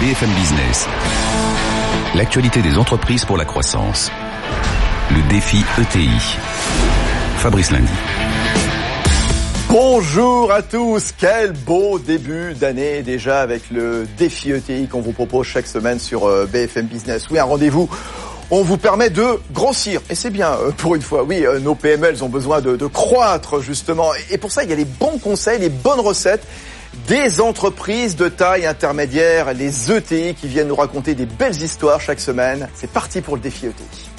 BFM Business. L'actualité des entreprises pour la croissance. Le défi ETI. Fabrice Lundi. Bonjour à tous, quel beau début d'année déjà avec le défi ETI qu'on vous propose chaque semaine sur euh, BFM Business. Oui, un rendez-vous on vous permet de grossir. Et c'est bien euh, pour une fois. Oui, euh, nos PME, elles ont besoin de, de, croître justement. Et pour ça, il y a les bons conseils, les bonnes recettes des entreprises de taille intermédiaire, les ETI qui viennent nous raconter des belles histoires chaque semaine. C'est parti pour le défi ETI.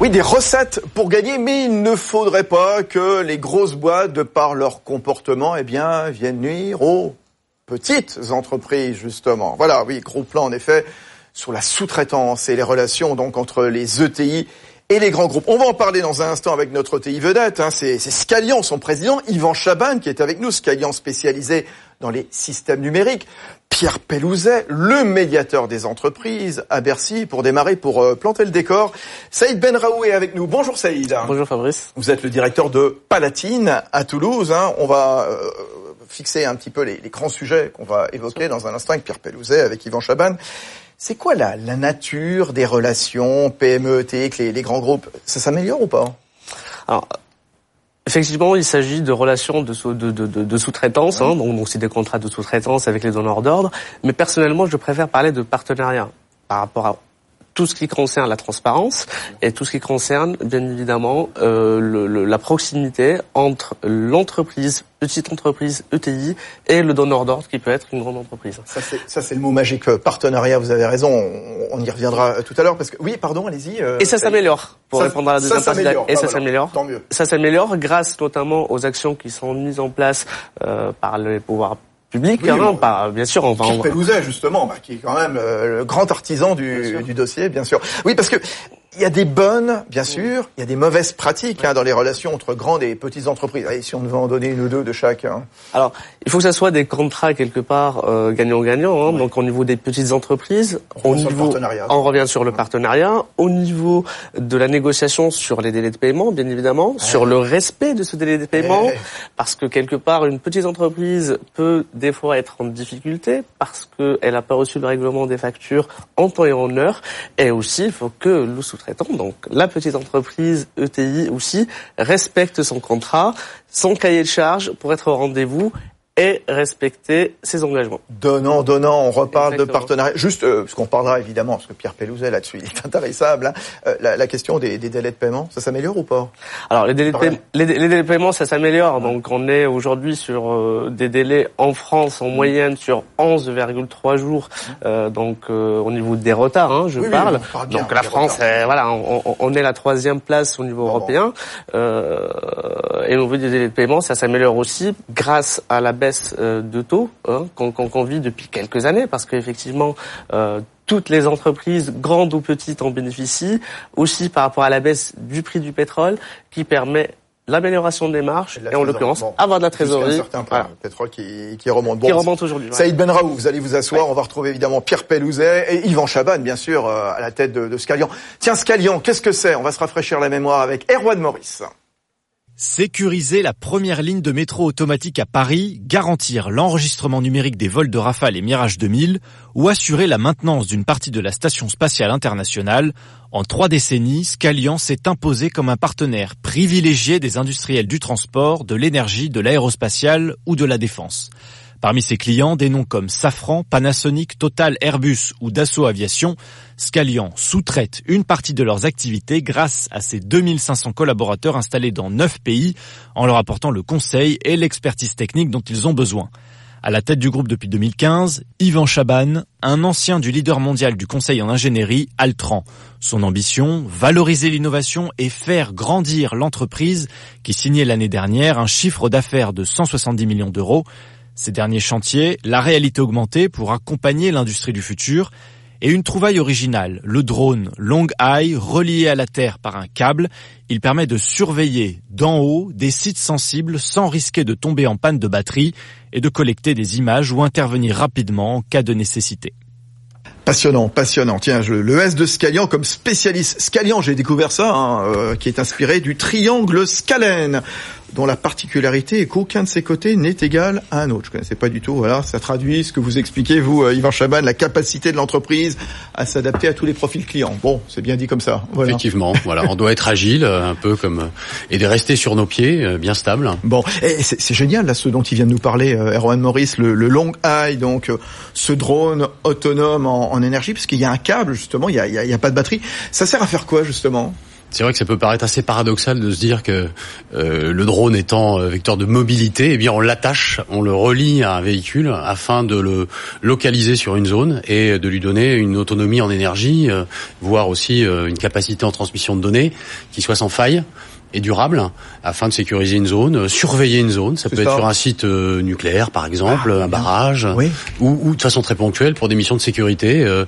Oui, des recettes pour gagner, mais il ne faudrait pas que les grosses boîtes, de par leur comportement, eh bien, viennent nuire aux petites entreprises, justement. Voilà, oui, gros plan, en effet, sur la sous-traitance et les relations, donc, entre les ETI et les grands groupes. On va en parler dans un instant avec notre ETI vedette, hein, c'est Scalian, son président, Yvan Chaban, qui est avec nous, Scalian spécialisé dans les systèmes numériques. Pierre Pellouzet, le médiateur des entreprises à Bercy pour démarrer, pour euh, planter le décor. Saïd Benraou est avec nous. Bonjour Saïd. Bonjour Fabrice. Vous êtes le directeur de Palatine à Toulouse. Hein. On va euh, fixer un petit peu les, les grands sujets qu'on va évoquer dans un instant avec Pierre Pellouzet, avec Yvan Chaban. C'est quoi la, la nature des relations PME, ET avec les, les grands groupes? Ça s'améliore ou pas? Alors, Effectivement, il s'agit de relations de, sous, de, de, de sous-traitance, hein, donc, donc c'est des contrats de sous-traitance avec les donneurs d'ordre. Mais personnellement, je préfère parler de partenariat par rapport à tout ce qui concerne la transparence et tout ce qui concerne, bien évidemment, euh, le, le, la proximité entre l'entreprise, petite entreprise ETI, et le donneur d'ordre qui peut être une grande entreprise. Ça, c'est le mot magique, euh, partenariat, vous avez raison, on, on y reviendra euh, tout à l'heure, parce que, oui, pardon, allez-y. Euh, et ça s'améliore, pour ça, répondre à la deuxième partie. Et ça s'améliore. Tant mieux. Ça s'améliore grâce notamment aux actions qui sont mises en place euh, par les pouvoirs public, oui, hein, pas, bien sûr, on va... Pierre Pellouzet, justement, bah, qui est quand même euh, le grand artisan du, du dossier, bien sûr. Oui, parce que il y a des bonnes, bien sûr, il y a des mauvaises pratiques hein, dans les relations entre grandes et petites entreprises. Allez, si on devait en donner une ou deux de chaque. Hein. Alors, il faut que ça soit des contrats quelque part euh, gagnant-gagnant. Hein, oui. Donc, au niveau des petites entreprises, on, au niveau, on revient sur le partenariat. Au niveau de la négociation sur les délais de paiement, bien évidemment, ouais. sur le respect de ce délai de paiement, ouais. parce que quelque part, une petite entreprise peut des fois être en difficulté parce qu'elle n'a pas reçu le règlement des factures en temps et en heure. Et aussi, il faut que le donc la petite entreprise ETI aussi, respecte son contrat, son cahier de charge pour être au rendez-vous et respecter ses engagements. Donnant, donnant, on reparle Exactement. de partenariat. Juste, euh, parce qu'on parlera évidemment, parce que Pierre Pellouzet là-dessus, il est intéressable, hein, euh, la, la, question des, des, délais de paiement, ça s'améliore ou pas? Alors les délais, de paiement, les, les, délais de paiement, ça s'améliore. Donc on est aujourd'hui sur euh, des délais en France en mmh. moyenne sur 11,3 jours. Mmh. donc au niveau des retards, hein, je oui, parle. Oui, parle bien, donc la France, est, voilà, on, on, est la troisième place au niveau bon, européen. Bon. et au niveau des délais de paiement, ça s'améliore aussi grâce à la baisse euh, de taux hein, qu'on qu qu vit depuis quelques années, parce qu'effectivement, euh, toutes les entreprises, grandes ou petites, en bénéficient, aussi par rapport à la baisse du prix du pétrole, qui permet l'amélioration des marges et, et en l'occurrence bon, avoir de la trésorerie. Un certain point, voilà. le pétrole qui, qui remonte. Bon, qui remonte aujourd'hui. Saïd Benraou, vous allez vous asseoir. Ouais. On va retrouver évidemment Pierre Pellouzet et Yvan Chaban, bien sûr, euh, à la tête de, de Scalian. Tiens, Scalian, qu'est-ce que c'est? On va se rafraîchir la mémoire avec Erwan Maurice. Sécuriser la première ligne de métro automatique à Paris, garantir l'enregistrement numérique des vols de Rafale et Mirage 2000 ou assurer la maintenance d'une partie de la station spatiale internationale, en trois décennies, Scalian s'est imposé comme un partenaire privilégié des industriels du transport, de l'énergie, de l'aérospatiale ou de la défense. Parmi ses clients, des noms comme Safran, Panasonic, Total, Airbus ou Dassault Aviation, Scalian sous-traite une partie de leurs activités grâce à ses 2500 collaborateurs installés dans 9 pays en leur apportant le conseil et l'expertise technique dont ils ont besoin. À la tête du groupe depuis 2015, Yvan Chaban, un ancien du leader mondial du conseil en ingénierie, Altran. Son ambition, valoriser l'innovation et faire grandir l'entreprise qui signait l'année dernière un chiffre d'affaires de 170 millions d'euros ces derniers chantiers, la réalité augmentée pour accompagner l'industrie du futur et une trouvaille originale, le drone Long Eye relié à la Terre par un câble. Il permet de surveiller d'en haut des sites sensibles sans risquer de tomber en panne de batterie et de collecter des images ou intervenir rapidement en cas de nécessité. Passionnant, passionnant. Tiens, le S de Scalian comme spécialiste. Scalian, j'ai découvert ça, hein, euh, qui est inspiré du triangle scalène. Dont la particularité est qu'aucun de ses côtés n'est égal à un autre. Je connaissais pas du tout. Voilà, ça traduit ce que vous expliquez, vous, euh, Yvan Chaban, la capacité de l'entreprise à s'adapter à tous les profils clients. Bon, c'est bien dit comme ça. Effectivement, voilà, on doit être agile, euh, un peu comme euh, et de rester sur nos pieds, bien stable. Bon, et c'est génial là, ce dont il vient de nous parler, Erwan Maurice, le, le Long Eye, donc ce drone autonome en, en énergie, parce qu'il y a un câble justement, il y a, il y a pas de batterie. Ça sert à faire quoi justement? C'est vrai que ça peut paraître assez paradoxal de se dire que euh, le drone étant euh, vecteur de mobilité, eh bien on l'attache, on le relie à un véhicule afin de le localiser sur une zone et de lui donner une autonomie en énergie, euh, voire aussi une capacité en transmission de données qui soit sans faille et durable afin de sécuriser une zone, euh, surveiller une zone. Ça peut être sur un site euh, nucléaire, par exemple, ah, un barrage, ou, ou, de façon très ponctuelle pour des missions de sécurité, euh,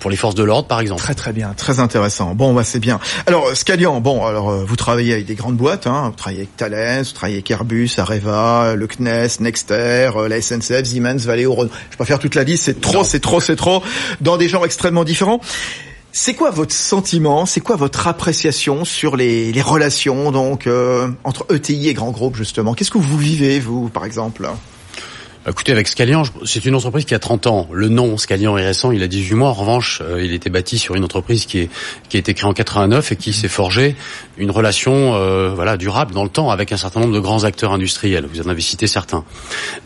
pour les forces de l'ordre, par exemple. Très très bien, très intéressant. Bon, bah c'est bien. Alors Scalian, bon, alors vous travaillez avec des grandes boîtes, hein, vous travaillez avec Thales, vous travaillez avec Airbus, Areva, le CNES, Nexter, la SNCF, Siemens, Valeo, Renault. Je peux faire toute la liste, c'est trop, c'est trop, c'est trop, dans des genres extrêmement différents. C'est quoi votre sentiment C'est quoi votre appréciation sur les, relations donc euh, entre ETI et grands groupes justement? Qu'est-ce que vous vivez vous, par exemple? Écoutez, avec Scalian, c'est une entreprise qui a 30 ans. Le nom Scalian est récent, il a 18 mois. En revanche, euh, il était bâti sur une entreprise qui, est, qui a été créée en 89 et qui s'est forgé une relation euh, voilà durable dans le temps avec un certain nombre de grands acteurs industriels. Vous en avez cité certains.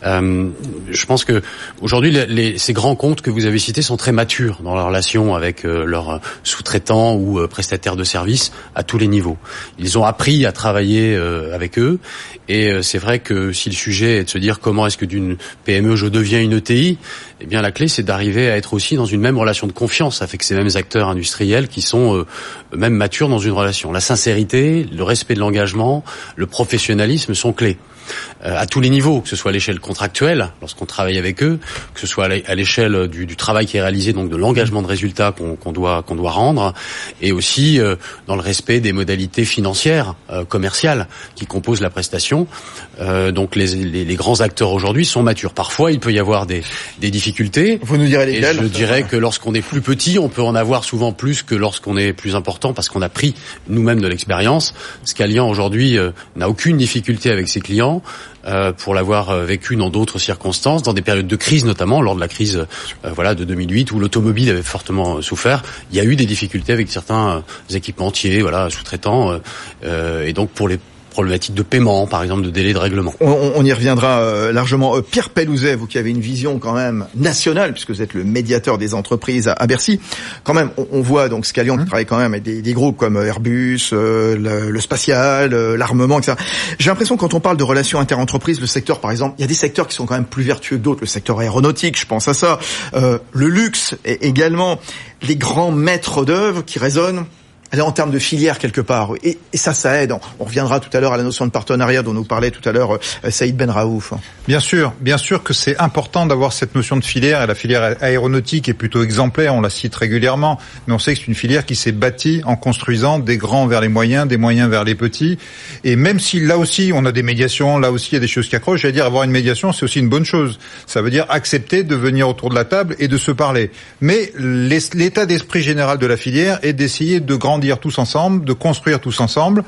Euh, je pense que aujourd'hui, les, ces grands comptes que vous avez cités sont très matures dans leur relation avec euh, leurs sous-traitants ou prestataires de services à tous les niveaux. Ils ont appris à travailler avec eux et c'est vrai que si le sujet est de se dire comment est-ce que d'une PME, je deviens une ETI, eh bien la clé c'est d'arriver à être aussi dans une même relation de confiance avec ces mêmes acteurs industriels qui sont euh, même matures dans une relation. La sincérité, le respect de l'engagement, le professionnalisme sont clés. Euh, à tous les niveaux, que ce soit à l'échelle contractuelle, lorsqu'on travaille avec eux, que ce soit à l'échelle du, du, travail qui est réalisé, donc de l'engagement de résultats qu'on doit qu'on doit rendre, et aussi euh, dans le respect des modalités financières, euh, commerciales qui composent la prestation. donc les, les, les, grands acteurs aujourd'hui sont matures. Parfois, il peut y avoir des, des difficultés. Vous nous direz lesquelles Je dirais que lorsqu'on est plus petit, on peut en avoir souvent plus que lorsqu'on est plus important, parce qu'on a pris nous-mêmes de l'expérience. Scalian aujourd'hui n'a aucune difficulté avec ses clients. Euh, pour l'avoir euh, vécu dans d'autres circonstances, dans des périodes de crise notamment, lors de la crise euh, voilà de 2008 où l'automobile avait fortement souffert. Il y a eu des difficultés avec certains équipementiers, voilà, sous-traitants, et donc pour les problématiques de paiement, par exemple, de délai de règlement. On, y reviendra euh, largement. Euh, Pierre Pellouzet, vous qui avez une vision quand même nationale, puisque vous êtes le médiateur des entreprises à, Bercy, quand même, on, voit donc Scalion qui mmh. travaille quand même avec des, groupes comme Airbus, euh, le, spatial, l'armement, etc. J'ai l'impression quand on parle de relations interentreprises, le secteur, par exemple, il y a des secteurs qui sont quand même plus vertueux que d'autres. Le secteur aéronautique, je pense à ça. le luxe également. Les grands maîtres d'œuvre qui résonnent en termes de filière quelque part. Et, ça, ça aide. On reviendra tout à l'heure à la notion de partenariat dont nous parlait tout à l'heure euh, Saïd Ben Raouf. Bien sûr, bien sûr que c'est important d'avoir cette notion de filière. Et la filière aéronautique est plutôt exemplaire, on la cite régulièrement. Mais on sait que c'est une filière qui s'est bâtie en construisant des grands vers les moyens, des moyens vers les petits. Et même si là aussi on a des médiations, là aussi il y a des choses qui accrochent, j'allais dire avoir une médiation, c'est aussi une bonne chose. Ça veut dire accepter de venir autour de la table et de se parler. Mais l'état d'esprit général de la filière est d'essayer de grandir grandir tous ensemble, de construire tous ensemble.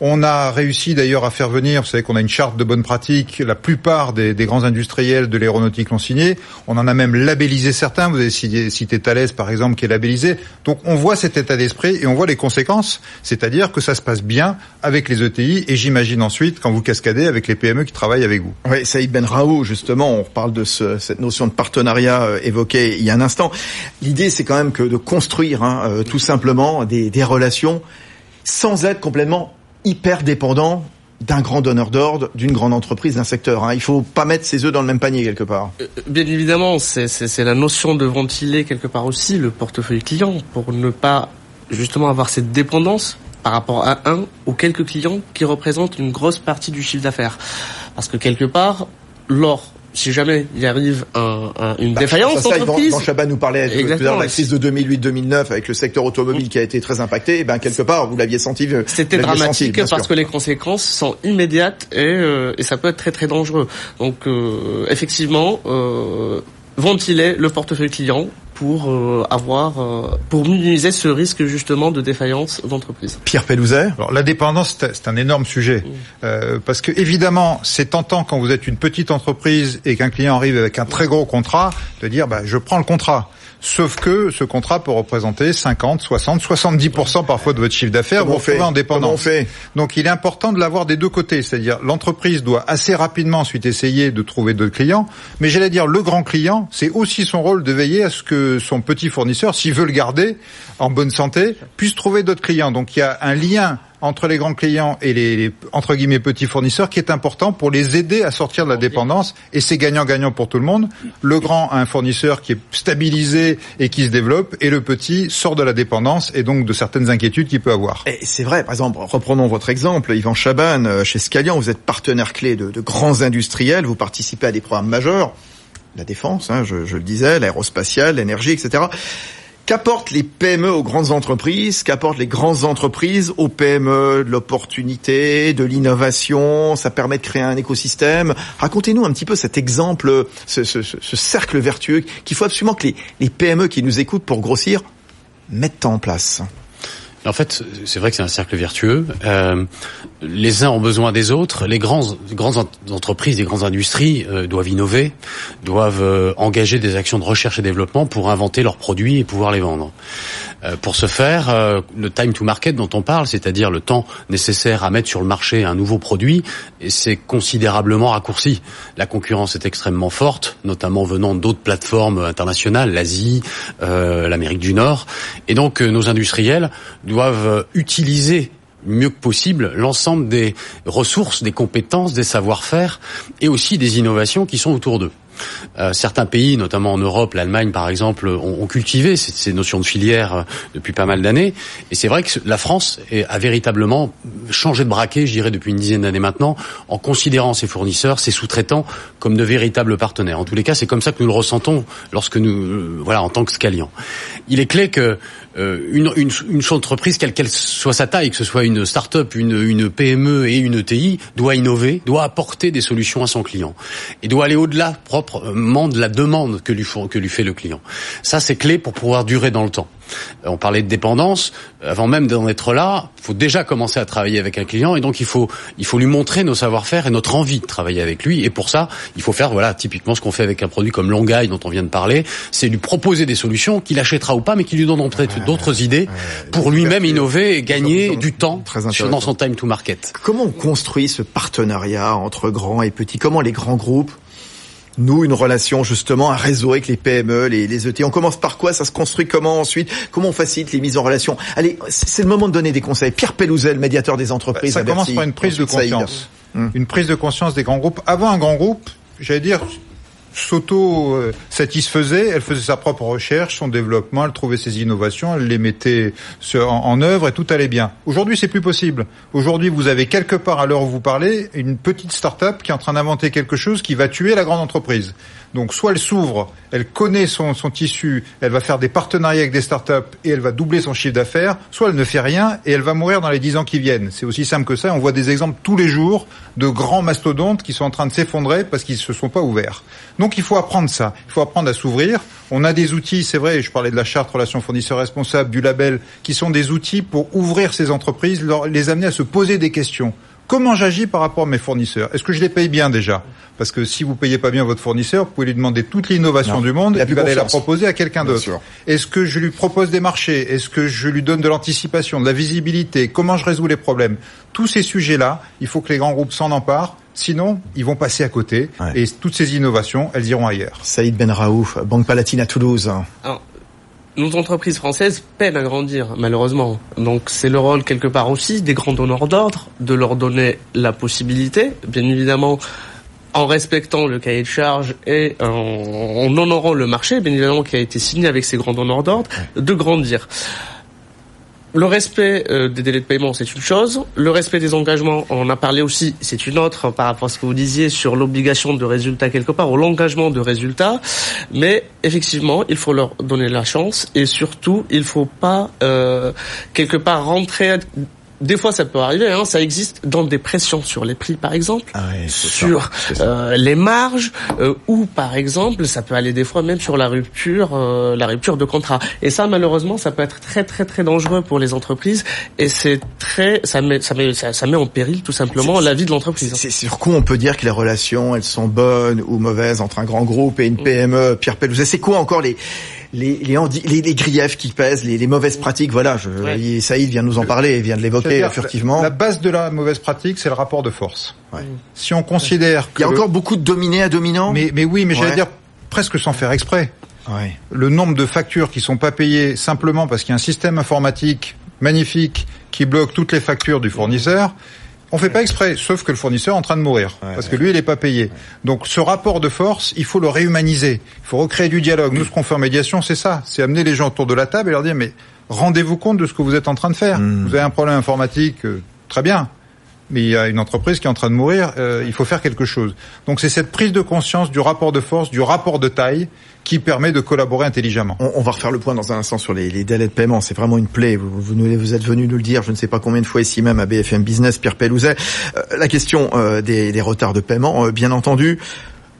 On a réussi d'ailleurs à faire venir, vous savez qu'on a une charte de bonne pratique, la plupart des, grands industriels de l'aéronautique l'ont signé, on en a même labellisé certains, vous avez cité, Thales par exemple qui est labellisé, donc on voit cet état d'esprit et on voit les conséquences, c'est-à-dire que ça se passe bien avec les ETI et j'imagine ensuite quand vous cascadez avec les PME qui travaillent avec vous. Oui, Saïd Ben Raoult, justement, on parle de ce, cette notion de partenariat euh, évoquée il y a un instant. L'idée c'est quand même que de construire hein, euh, tout simplement des relations sans être complètement hyper dépendant d'un grand donneur d'ordre, d'une grande entreprise, d'un secteur. Hein. Il faut pas mettre ses œufs dans le même panier quelque part. Euh, bien évidemment, c'est la notion de ventiler quelque part aussi le portefeuille client pour ne pas justement avoir cette dépendance par rapport à un ou quelques clients qui représentent une grosse partie du chiffre d'affaires. Parce que quelque part, lors si jamais il arrive un, un, une bah, défaillance d'entreprise... Dans Chabat nous parlait de, de la crise de 2008-2009 avec le secteur automobile qui a été très impacté. Et eh ben quelque part, vous l'aviez senti. C'était dramatique parce que les conséquences sont immédiates et, euh, et ça peut être très très dangereux. Donc euh, effectivement, euh, ventiler le portefeuille client pour euh, avoir euh, pour minimiser ce risque justement de défaillance d'entreprise. Pierre Pelouzet Alors la dépendance c'est un énorme sujet euh, parce que évidemment c'est tentant quand vous êtes une petite entreprise et qu'un client arrive avec un très gros contrat de dire bah je prends le contrat. Sauf que ce contrat peut représenter 50, 60, 70% parfois de votre chiffre d'affaires. Vous retrouvez en dépendance. Donc il est important de l'avoir des deux côtés, c'est-à-dire l'entreprise doit assez rapidement ensuite essayer de trouver d'autres clients, mais j'allais dire le grand client, c'est aussi son rôle de veiller à ce que son petit fournisseur, s'il veut le garder en bonne santé, puisse trouver d'autres clients. Donc il y a un lien entre les grands clients et les, les, entre guillemets petits fournisseurs qui est important pour les aider à sortir de la dépendance et c'est gagnant-gagnant pour tout le monde. Le grand a un fournisseur qui est stabilisé et qui se développe et le petit sort de la dépendance et donc de certaines inquiétudes qu'il peut avoir. Et c'est vrai, par exemple, reprenons votre exemple, Yvan Chaban, euh, chez Scalian, vous êtes partenaire clé de, de grands industriels, vous participez à des programmes majeurs, la défense, hein, je, je le disais, l'aérospatiale, l'énergie, etc. Qu'apportent les PME aux grandes entreprises Qu'apportent les grandes entreprises aux PME De l'opportunité, de l'innovation Ça permet de créer un écosystème. Racontez-nous un petit peu cet exemple, ce, ce, ce, ce cercle vertueux qu'il faut absolument que les PME qui nous écoutent pour grossir mettent en place. En fait, c'est vrai que c'est un cercle vertueux. Euh, les uns ont besoin des autres. Les grands, grandes entreprises, les grandes industries euh, doivent innover, doivent euh, engager des actions de recherche et développement pour inventer leurs produits et pouvoir les vendre. Euh, pour ce faire, euh, le time to market dont on parle, c'est-à-dire le temps nécessaire à mettre sur le marché un nouveau produit, c'est considérablement raccourci. La concurrence est extrêmement forte, notamment venant d'autres plateformes internationales, l'Asie, euh, l'Amérique du Nord, et donc nos industriels utiliser mieux que possible l'ensemble des ressources, des compétences, des savoir-faire et aussi des innovations qui sont autour d'eux. Euh, certains pays, notamment en Europe, l'Allemagne par exemple, ont, cultivé ces, notions de filière euh, depuis pas mal d'années. Et c'est vrai que la France a véritablement changé de braquet, je dirais, depuis une dizaine d'années maintenant, en considérant ses fournisseurs, ses sous-traitants comme de véritables partenaires. En tous les cas, c'est comme ça que nous le ressentons lorsque nous, euh, voilà, en tant que Scalian. Il est clé que euh, une, une, entreprise, quelle qu'elle soit sa taille, que ce soit une start-up, une, une PME et une ETI, doit innover, doit apporter des solutions à son client et doit aller au-delà proprement de la demande que lui, que lui fait le client. Ça, c'est clé pour pouvoir durer dans le temps. On parlait de dépendance. Avant même d'en être là, il faut déjà commencer à travailler avec un client et donc il faut il faut lui montrer nos savoir-faire et notre envie de travailler avec lui. Et pour ça, il faut faire voilà typiquement ce qu'on fait avec un produit comme Longaille dont on vient de parler, c'est lui proposer des solutions qu'il achètera ou pas, mais qui lui donneront peut-être d'autres idées pour lui-même innover et gagner du temps dans son time to market. Comment on construit ce partenariat entre grands et petits? Comment les grands groupes nous une relation justement, un réseau avec les PME, les, les ET. On commence par quoi? Ça se construit comment ensuite? Comment on facilite les mises en relation? Allez, c'est le moment de donner des conseils. Pierre Pelouzel, médiateur des entreprises. Ça commence par une prise de conscience. Une prise de conscience des grands groupes. Avant un grand groupe, j'allais dire, s'auto-satisfaisait, elle faisait sa propre recherche, son développement, elle trouvait ses innovations, elle les mettait en œuvre et tout allait bien. Aujourd'hui, c'est plus possible. Aujourd'hui, vous avez quelque part à l'heure où vous parlez une petite start-up qui est en train d'inventer quelque chose qui va tuer la grande entreprise. Donc soit elle s'ouvre, elle connaît son, son, tissu, elle va faire des partenariats avec des startups et elle va doubler son chiffre d'affaires, soit elle ne fait rien et elle va mourir dans les dix ans qui viennent. C'est aussi simple que ça. On voit des exemples tous les jours de grands mastodontes qui sont en train de s'effondrer parce qu'ils se sont pas ouverts. Donc il faut apprendre ça. Il faut apprendre à s'ouvrir. On a des outils, c'est vrai, je parlais de la charte relation fournisseur responsable, du label, qui sont des outils pour ouvrir ces entreprises, les amener à se poser des questions. Comment j'agis par rapport à mes fournisseurs? Est-ce que je les paye bien déjà? Parce que si vous payez pas bien votre fournisseur, vous pouvez lui demander toute l'innovation du monde et puis aller la proposer à quelqu'un d'autre. Est-ce que je lui propose des marchés? Est-ce que je lui donne de l'anticipation, de la visibilité? Comment je résous les problèmes? Tous ces sujets-là, il faut que les grands groupes s'en emparent. Sinon, ils vont passer à côté ouais. et toutes ces innovations, elles iront ailleurs. Saïd Ben Raouf, Banque Palatine à Toulouse. Alors, nos entreprises françaises peinent à grandir, malheureusement. Donc c'est le rôle quelque part aussi des grands donneurs d'ordre de leur donner la possibilité, bien évidemment, en respectant le cahier de charge et en, en honorant le marché, bien évidemment, qui a été signé avec ces grands donneurs d'ordre, de grandir. Le respect euh, des délais de paiement, c'est une chose. Le respect des engagements, on en a parlé aussi, c'est une autre par rapport à ce que vous disiez sur l'obligation de résultat quelque part, ou l'engagement de résultat. Mais effectivement, il faut leur donner la chance et surtout, il faut pas euh, quelque part rentrer des fois, ça peut arriver. Hein, ça existe dans des pressions sur les prix, par exemple, Ah c'est sur ça. euh, les marges, euh, ou par exemple, ça peut aller des fois même sur la rupture, euh, la rupture de contrat. Et ça, malheureusement, ça peut être très très très dangereux pour les entreprises. Et c'est très, ça met, ça met, ça, ça met en péril tout simplement la vie de l'entreprise. C'est sur quoi on peut dire que les relations, elles sont bonnes ou mauvaises entre un grand groupe et une PME Pierre Pellouzet, c'est quoi encore les les, les, handi- les, les griefs qui pèsent, les, les mauvaises pratiques Voilà, je, Ouais. Saïd vient de nous en parler, il vient de l'évoquer furtivement. La base de la mauvaise pratique, c'est le rapport de force. Ouais. Si on considère Il y a que le- encore beaucoup de dominés à dominants mais, mais oui, mais Ouais. j'allais dire presque sans faire exprès. Ouais. Le nombre de factures qui sont pas payées simplement parce qu'il y a un système informatique magnifique qui bloque toutes les factures du fournisseur. On fait pas exprès, sauf que le fournisseur est en train de mourir, Ouais, parce que lui, il est pas payé. Donc, ce rapport de force, il faut le réhumaniser. Il faut recréer du dialogue. Nous, ce qu'on fait en médiation, c'est ça. C'est amener les gens autour de la table et leur dire, mais rendez-vous compte de ce que vous êtes en train de faire. Mm. Vous avez un problème informatique, euh, très bien. Mais il y a une entreprise qui est en train de mourir, euh, il faut faire quelque chose. Donc c'est cette prise de conscience du rapport de force, du rapport de taille, qui permet de collaborer intelligemment. On, va refaire le point dans un instant sur les, délais de paiement. C'est vraiment une plaie. Vous, vous, vous êtes venu nous le dire, je ne sais pas combien de fois ici même à BFM Business, Pierre Pellouzet. Euh, la question euh, des, des retards de paiement, euh, bien entendu.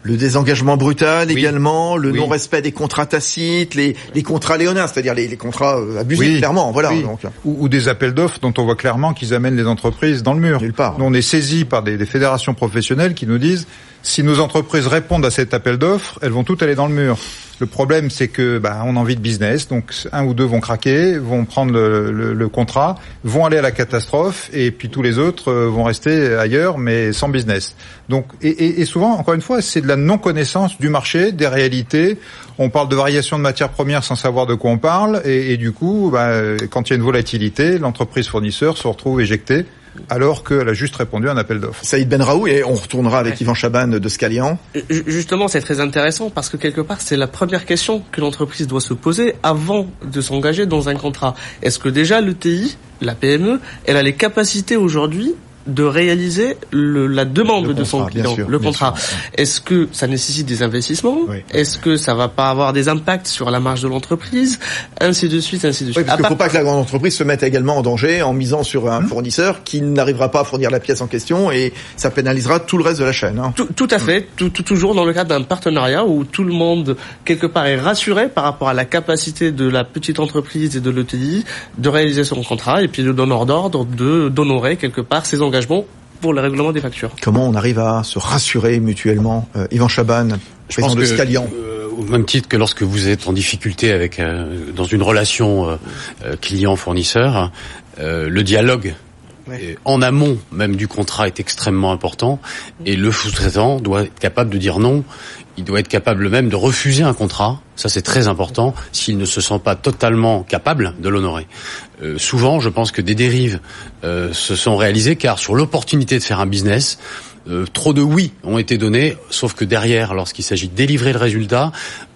Le désengagement brutal Oui. également, le Oui. non-respect des contrats tacites, les, les contrats léonins, c'est-à-dire les, les contrats euh, abusifs, clairement. Voilà. oui. Donc, ou, ou des appels d'offres dont on voit clairement qu'ils amènent les entreprises dans le mur. Nulle part. Nous, on est saisi par des, des fédérations professionnelles qui nous disent si nos entreprises répondent à cet appel d'offres, elles vont toutes aller dans le mur. Le problème, c'est que bah, on a envie de business, donc un ou deux vont craquer, vont prendre le, le- contrat, vont aller à la catastrophe, et puis tous les autres euh, vont rester ailleurs, mais sans business. Donc, et, souvent, encore une fois, c'est de la non-connaissance du marché, des réalités. On parle de variation de matières premières sans savoir de quoi on parle, et, et du coup, bah, quand il y a une volatilité, l'entreprise fournisseur se retrouve éjectée, alors qu'elle a juste répondu à un appel d'offres. Saïd Benraoui, et on retournera avec Yvan Chaban de Scalian. Ju- Justement, c'est très intéressant parce que quelque part, c'est la première question que l'entreprise doit se poser avant de s'engager dans un contrat. Est-ce que déjà l'ETI, la PME, elle a les capacités aujourd'hui de réaliser le, la demande Le de son contrat, client, sûr, le contrat. Est-ce que ça nécessite des investissements Oui. Est-ce que ça va pas avoir des impacts sur la marge de l'entreprise Ainsi de suite, ainsi de suite. Oui, parce qu'il ne faut pas que la grande entreprise se mette également en danger en misant sur un fournisseur qui n'arrivera pas à fournir la pièce en question et ça pénalisera tout le reste de la chaîne. hein. Tout, tout à fait, tout, tout- toujours dans le cadre d'un partenariat où tout le monde, quelque part, est rassuré par rapport à la capacité de la petite entreprise et de l'ETI de réaliser son contrat et puis de donneur d'ordre de d'honorer quelque part ses engagements pour le règlement des factures. Comment on arrive à se rassurer mutuellement euh, Yvan Chaban, Je président pense de que, Scalian. euh, au même titre que lorsque vous êtes en difficulté avec euh, dans une relation euh, euh, client-fournisseur, euh, le dialogue En amont même du contrat est extrêmement important et le sous-traitant doit être capable de dire non. Il doit être capable même de refuser un contrat. Ça, c'est très important s'il ne se sent pas totalement capable de l'honorer. Euh, souvent, je pense que des dérives euh, se sont réalisées car sur l'opportunité de faire un business, euh, trop de oui ont été donnés, sauf que derrière, lorsqu'il s'agit de délivrer le résultat,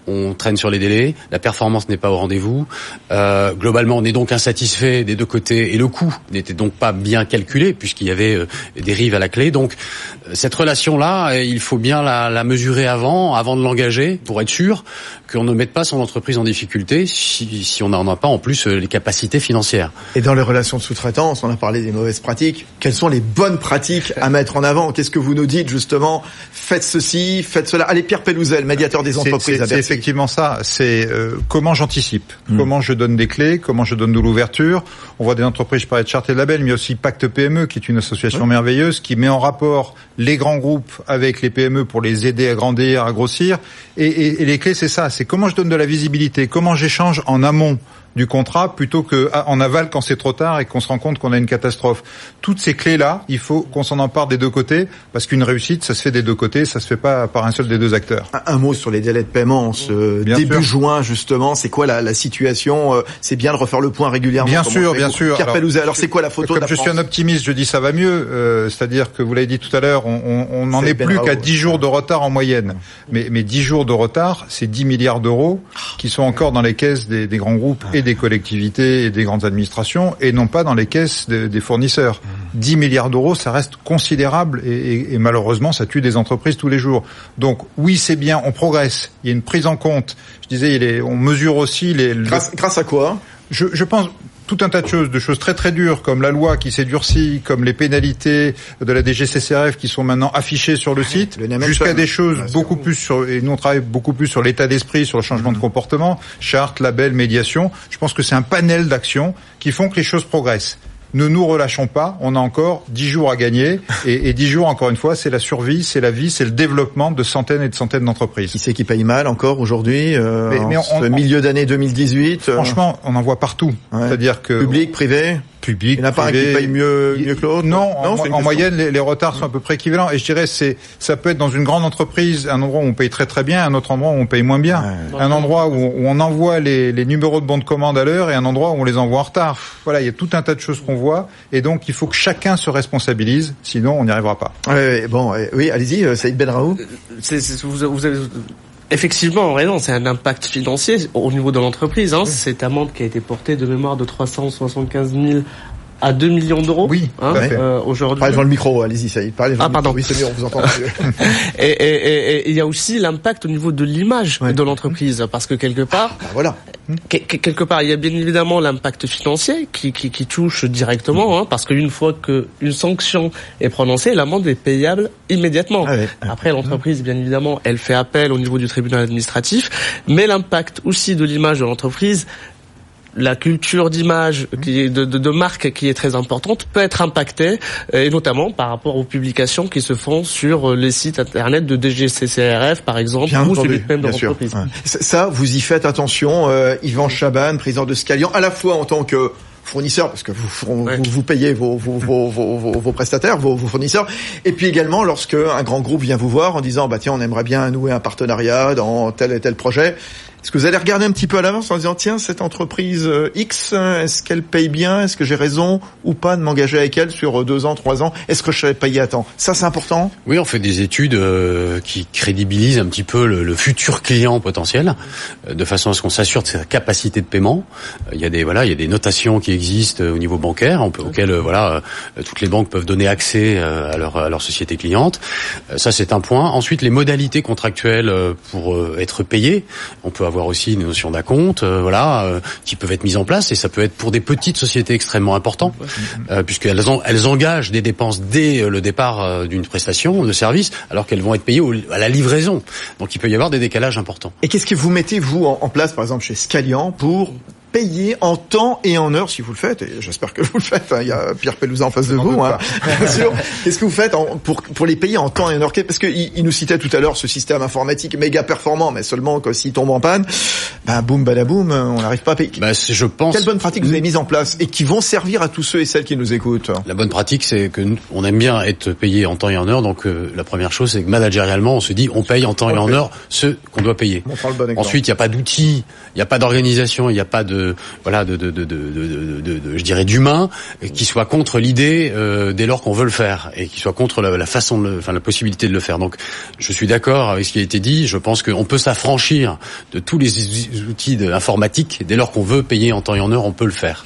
on traîne sur les délais, la performance n'est pas au rendez-vous. Euh, globalement, on est donc insatisfait des deux côtés et le coût n'était donc pas bien calculé puisqu'il y avait euh, des dérives à la clé. Donc euh, cette relation-là, euh, il faut bien la, la mesurer avant, avant de l'engager, pour être sûr qu'on ne mette pas son entreprise en difficulté si, si on n'en a pas en plus les capacités financières. Et dans les relations de sous-traitance, on a parlé des mauvaises pratiques. Quelles sont les bonnes pratiques à mettre en avant? Qu'est-ce que vous nous dites justement? Faites ceci, faites cela. Allez, Pierre Pellouzel, médiateur des entreprises. Effectivement ça. C'est euh, comment j'anticipe, Hmm. comment je donne des clés, comment je donne de l'ouverture. On voit des entreprises, je parlais de Charte et Label, mais il y a aussi Pacte PME, qui est une association merveilleuse, qui met en rapport les grands groupes avec les PME pour les aider à grandir, à grossir. Et, et- et les clés, c'est ça. C'est comment je donne de la visibilité, comment j'échange en amont du contrat plutôt que en aval quand c'est trop tard et qu'on se rend compte qu'on a une catastrophe. Toutes ces clés-là, il faut qu'on s'en empare des deux côtés parce qu'une réussite, ça se fait des deux côtés, ça se fait pas par un seul des deux acteurs. Un, un mot sur les délais de paiement. en Ce Bien début sûr. juin, justement, c'est quoi la, la situation Euh, C'est bien de refaire le point régulièrement. Bien sûr, bien sûr. Pierre Alors, alors c'est quoi la photo Comme de la je suis un optimiste, je dis ça va mieux. euh, C'est-à-dire que vous l'avez dit tout à l'heure, on, on, on n'en est plus qu'à Raoult. 10 jours de retard en moyenne. Mais, mais 10 jours de retard, c'est 10 milliards d'euros qui sont encore dans les caisses des, des grands groupes et des collectivités et des grandes administrations et non pas dans les caisses de- des fournisseurs. 10 milliards d'euros, ça reste considérable et, et- et malheureusement, ça tue des entreprises tous les jours. Donc oui, c'est bien, on progresse. Il y a une prise en compte. Je disais, il est, on mesure aussi les, le- grâce, grâce à quoi? Je, je pense tout un tas de choses, de choses très très dures, comme la loi qui s'est durcie, comme les pénalités de la DGCCRF qui sont maintenant affichées sur le site, jusqu'à des choses beaucoup plus sur, et nous on travaille beaucoup plus sur l'état d'esprit, sur le changement de mmh. comportement, charte, label, médiation. Je pense que c'est un panel d'actions qui font que les choses progressent ne nous relâchons pas. On a encore dix jours à gagner. Et, dix jours, encore une fois, c'est la survie, c'est la vie, c'est le développement de centaines et de centaines d'entreprises. Qui c'est qui paye mal encore aujourd'hui euh, mais, en milieu d'année 2018 euh Franchement, on en voit partout. C'est-à-dire que... Public, privé public. Il n'y en a pas un qui paye mieux, mieux que l'autre? Non, en, moyenne, les, retards sont à peu près équivalents. Et je dirais, c'est, ça peut être dans une grande entreprise, un endroit où on paye très très bien, un autre endroit où on paye moins bien. Un endroit où, on envoie les, les, numéros de bons de commande à l'heure et un endroit où on les envoie en retard. Voilà, il y a tout un tas de choses qu'on voit. Et donc, il faut que chacun se responsabilise, sinon on n'y arrivera pas. Oui, bon, oui, allez-y, euh, Saïd Benraou. C'est, vous, vous avez Effectivement, raison, c'est un impact financier au niveau de l'entreprise. Hein. Cette amende qui a été portée de mémoire de 375 000 à 2 millions d'euros. Oui, hein, euh, aujourd'hui. Parlez devant le micro, allez-y, ça y est. Parlez ah, pardon. Oui, c'est mieux, on vous entend. et, et, et, il y a aussi l'impact au niveau de l'image de l'entreprise, parce que quelque part, ah, voilà. quelque part, il y a bien évidemment l'impact financier qui, qui, qui, touche directement, hein, parce qu'une fois qu'une sanction est prononcée, l'amende est payable immédiatement. Ah Après, l'entreprise, bien évidemment, elle fait appel au niveau du tribunal administratif, mais l'impact aussi de l'image de l'entreprise la culture d'image, de, de, de, marque qui est très importante, peut être impactée, et notamment par rapport aux publications qui se font sur euh, les sites internet de DGCCRF, par exemple, ou celui même d'entreprise. Ça, vous y faites attention, euh, Yvan Chaban, président de Scalian, à la fois en tant que fournisseur, parce que vous, vous, payez vos, vos, vos, vos, prestataires, vos, fournisseurs, et puis également lorsque un grand groupe vient vous voir en disant bah tiens on aimerait bien nouer un partenariat dans tel et tel projet, est-ce que vous allez regarder un petit peu à l'avance en disant tiens cette entreprise euh, X, est-ce qu'elle paye bien? Est-ce que j'ai raison ou pas de m'engager avec elle sur euh, deux ans, trois ans? Est-ce que je serai payé à temps? Ça c'est important. Oui, on fait des études euh, qui crédibilisent un petit peu le, futur client potentiel, de façon à ce qu'on s'assure de sa capacité de paiement. Il y a des voilà, il y a des notations qui existent au niveau bancaire, auxquelles voilà toutes les banques peuvent donner accès à leur, à leur société cliente. Ça c'est un point. Ensuite les modalités contractuelles pour être payé, on peut avoir aussi des notions d'acompte, euh, voilà, euh, qui peuvent être mises en place et ça peut être pour des petites sociétés extrêmement importantes, euh, puisqu'elles elles engagent des dépenses dès le départ d'une prestation de service, alors qu'elles vont être payées à la livraison. Donc il peut y avoir des décalages importants. Et qu'est-ce que vous mettez vous en, place, par exemple chez Scalian, pour payer en temps et en heure si vous le faites, et j'espère que vous le faites, hein, il y a Pierre Pelouza en face de vous, hein, bien sûr. Qu'est-ce que vous faites pour, pour les payer en temps et en heure? Parce qu'il il nous citait tout à l'heure ce système informatique méga performant, mais seulement que s'il tombe en panne, ben boum badaboum, on n'arrive pas à payer. Bah, je pense... Quelle bonne pratique vous avez mise en place et qui vont servir à tous ceux et celles qui nous écoutent? La bonne pratique, c'est que nous, on aime bien être payé en temps et en heure, donc euh, la première chose, c'est que managérialement, on se dit on paye en temps et en heure ce qu'on doit payer. Ensuite, il n'y a pas d'outils, il n'y a pas d'organisation, il n'y a pas de voilà de de, de, de, de, je dirais d'humain qui soit contre l'idée euh, dès lors qu'on veut le faire et qui soit contre la, façon de enfin la possibilité de le faire. Donc je suis d'accord avec ce qui a été dit. Je pense qu'on peut s'affranchir de tous les outils de, informatiques dès lors qu'on veut payer en temps et en heure, on peut le faire.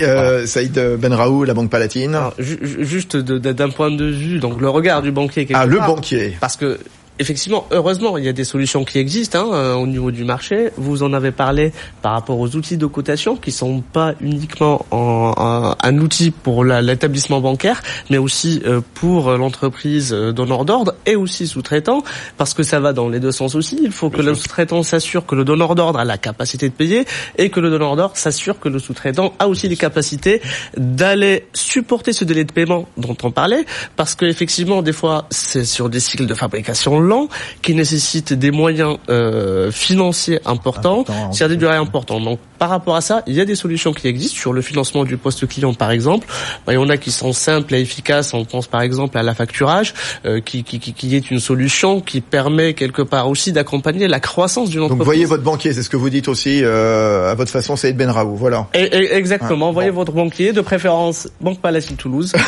Euh, Saïd Benraou, la Banque Palatine. juste d'un point de vue, donc le regard du banquier. Ah, le banquier. Parce que effectivement, heureusement, il y a des solutions qui existent hein, euh, au niveau du marché. Vous en avez parlé par rapport aux outils de cotation qui sont pas uniquement en, un outil pour l'établissement bancaire, mais aussi euh, pour l'entreprise euh, donneur d'ordre et aussi sous-traitant, parce que ça va dans les deux sens aussi. Il faut que le sous-traitant s'assure que le donneur d'ordre a la capacité de payer et que le donneur d'ordre s'assure que le sous-traitant a aussi les capacités d'aller supporter ce délai de paiement dont on parlait, parce que effectivement, des fois, c'est sur des cycles de fabrication qui nécessite des moyens euh, financiers importants, c'est des durées importantes. Donc par rapport à ça, il y a des solutions qui existent sur le financement du poste client par exemple. Bah, il y en a qui sont simples et efficaces. On pense par exemple à la facturage, euh, qui, qui, qui, est une solution qui permet quelque part aussi d'accompagner la croissance d'une entreprise. Donc voyez votre banquier, c'est ce que vous dites aussi euh, à votre façon, c'est Ben Raoult, voilà. Et, exactement, voyez votre banquier, de préférence Banque Palatine Toulouse.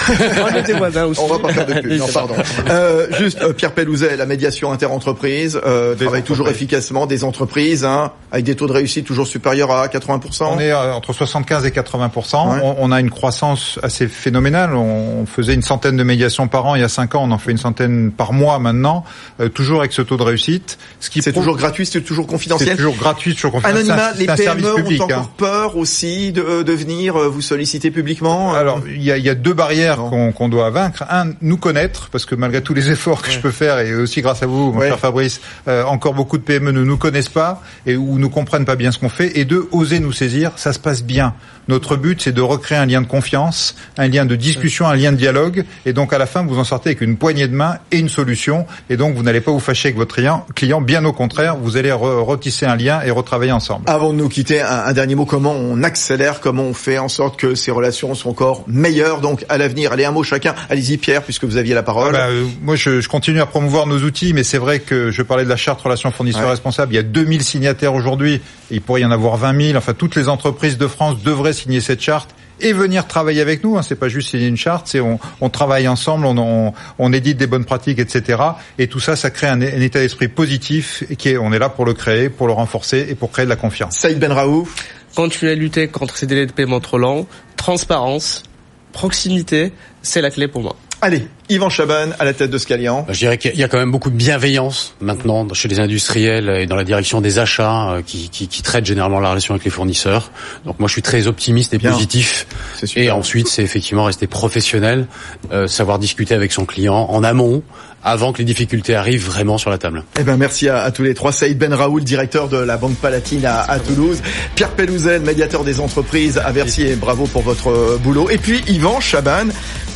On va pas faire de pub, non, pardon. Euh, juste Pierre Pelouzet, la médiation communication interentreprise euh, travaille toujours efficacement, des entreprises hein, avec des taux de réussite toujours supérieurs à 80%. On est euh, entre 75 et 80%. On, a une croissance assez phénoménale. On faisait une centaine de médiations par an il y a cinq ans, on en fait une centaine par mois maintenant, euh, toujours avec ce taux de réussite. Ce qui c'est toujours gratuit, c'est toujours confidentiel. C'est toujours gratuit, toujours confidentiel. Anonymat, les PME public, ont encore hein. peur aussi de, de venir vous solliciter publiquement. Alors il y a, y a, deux barrières qu'on doit vaincre. Un, nous connaître, parce que malgré tous les efforts que je peux faire et aussi grâce à vous, mon cher Fabrice, euh, encore beaucoup de PME ne nous connaissent pas et ou ne comprennent pas bien ce qu'on fait. Et deux, oser nous saisir, ça se passe bien. Notre but, c'est de recréer un lien de confiance, un lien de discussion, un lien de dialogue. Et donc, à la fin, vous en sortez avec une poignée de main et une solution. Et donc, vous n'allez pas vous fâcher avec votre client. Bien au contraire, vous allez retisser un lien et retravailler ensemble. Avant de nous quitter, un, dernier mot. Comment on accélère, comment on fait en sorte que ces relations soient encore meilleures, donc, à l'avenir? Allez, un mot chacun. Allez-y, Pierre, puisque vous aviez la parole. Ah bah, euh, moi, je, je, continue à promouvoir nos outils, mais c'est vrai que je parlais de la charte relations fournisseurs responsables. Il y a 2000 signataires aujourd'hui. Il pourrait y en avoir 20 000. Enfin, toutes les entreprises de France devraient signer cette charte et venir travailler avec nous. Hein. C'est pas juste signer une charte, c'est on, on, travaille ensemble, on, on, on, édite des bonnes pratiques, etc. Et tout ça, ça crée un, état d'esprit positif et qui est, on est là pour le créer, pour le renforcer et pour créer de la confiance. Saïd Ben Raouf. Continuer à lutter contre ces délais de paiement trop lents, transparence, proximité, c'est la clé pour moi. Allez, Yvan Chaban à la tête de Scalian. Je dirais qu'il y a quand même beaucoup de bienveillance maintenant chez les industriels et dans la direction des achats euh, qui, qui, qui traitent généralement la relation avec les fournisseurs. Donc moi je suis très optimiste et positif. Et ensuite c'est effectivement rester professionnel, euh, savoir discuter avec son client en amont avant que les difficultés arrivent vraiment sur la table. Eh ben merci à, tous les trois. Saïd Ben Raoul, directeur de la Banque Palatine à, à Toulouse. Pierre Pelouzel, médiateur des entreprises à et bravo pour votre euh, boulot. Et puis Yvan Chaban,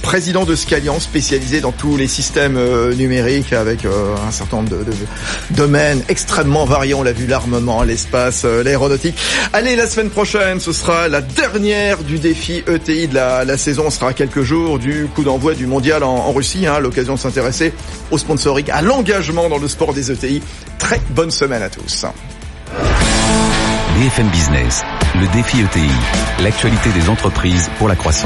président de Scalian, spécialisé dans tous les systèmes euh, numériques avec euh, un certain nombre de, domaines extrêmement variés. On l'a vu, l'armement, l'espace, l'aéronautique. Allez, la semaine prochaine, ce sera la dernière du défi ETI de la, saison. On sera à quelques jours du coup d'envoi du mondial en, en Russie. Hein, L'occasion de s'intéresser au sponsoring, à l'engagement dans le sport des ETI. Très bonne semaine à tous. BFM Business, le défi ETI, l'actualité des entreprises pour la croissance.